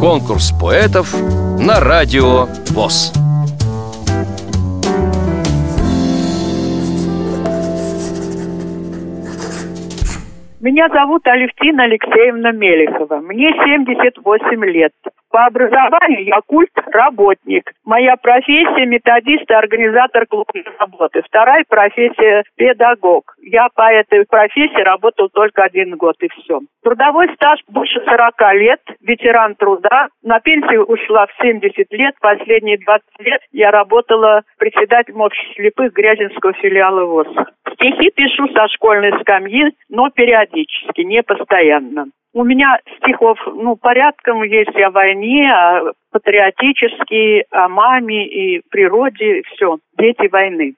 Конкурс поэтов на радио ВОЗ. Меня зовут Алевтина Алексеевна Мелехова. Мне 78 лет. По образованию я культ работник. Моя профессия методист и организатор клубной работы. Вторая профессия педагог. Я по этой профессии работал только один год и все. Трудовой стаж больше 40 лет, ветеран труда. На пенсию ушла в 70 лет. Последние 20 лет я работала председателем общества слепых Грязинского филиала ВОЗ. Стихи пишу со школьной скамьи, но периодически, не постоянно. У меня стихов, ну, порядком есть о войне, о патриотические, о маме и природе, все. Дети войны.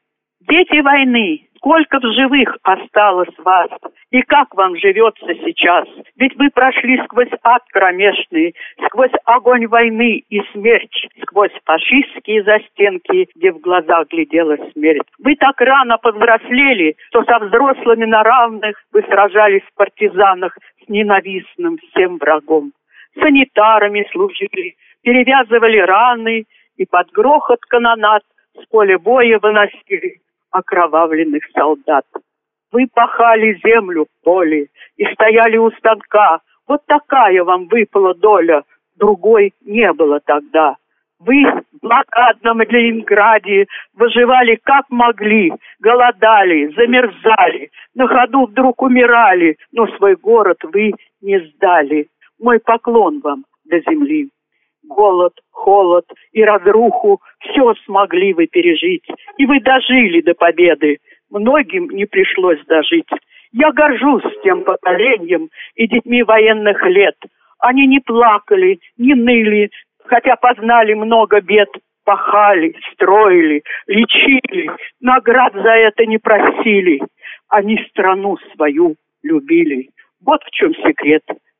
Дети войны, сколько в живых осталось вас, и как вам живется сейчас? Ведь вы прошли сквозь ад кромешный, сквозь огонь войны и смерть, сквозь фашистские застенки, где в глазах глядела смерть. Вы так рано повзрослели, что со взрослыми на равных вы сражались в партизанах с ненавистным всем врагом. Санитарами служили, перевязывали раны и под грохот канонат с поля боя выносили окровавленных солдат. Вы пахали землю в поле и стояли у станка. Вот такая вам выпала доля, другой не было тогда. Вы в блокадном Ленинграде выживали как могли, голодали, замерзали, на ходу вдруг умирали, но свой город вы не сдали. Мой поклон вам до земли. Голод, холод и разруху все смогли вы пережить, и вы дожили до победы многим не пришлось дожить. Я горжусь тем поколением и детьми военных лет. Они не плакали, не ныли, хотя познали много бед, пахали, строили, лечили, наград за это не просили. Они страну свою любили. Вот в чем секрет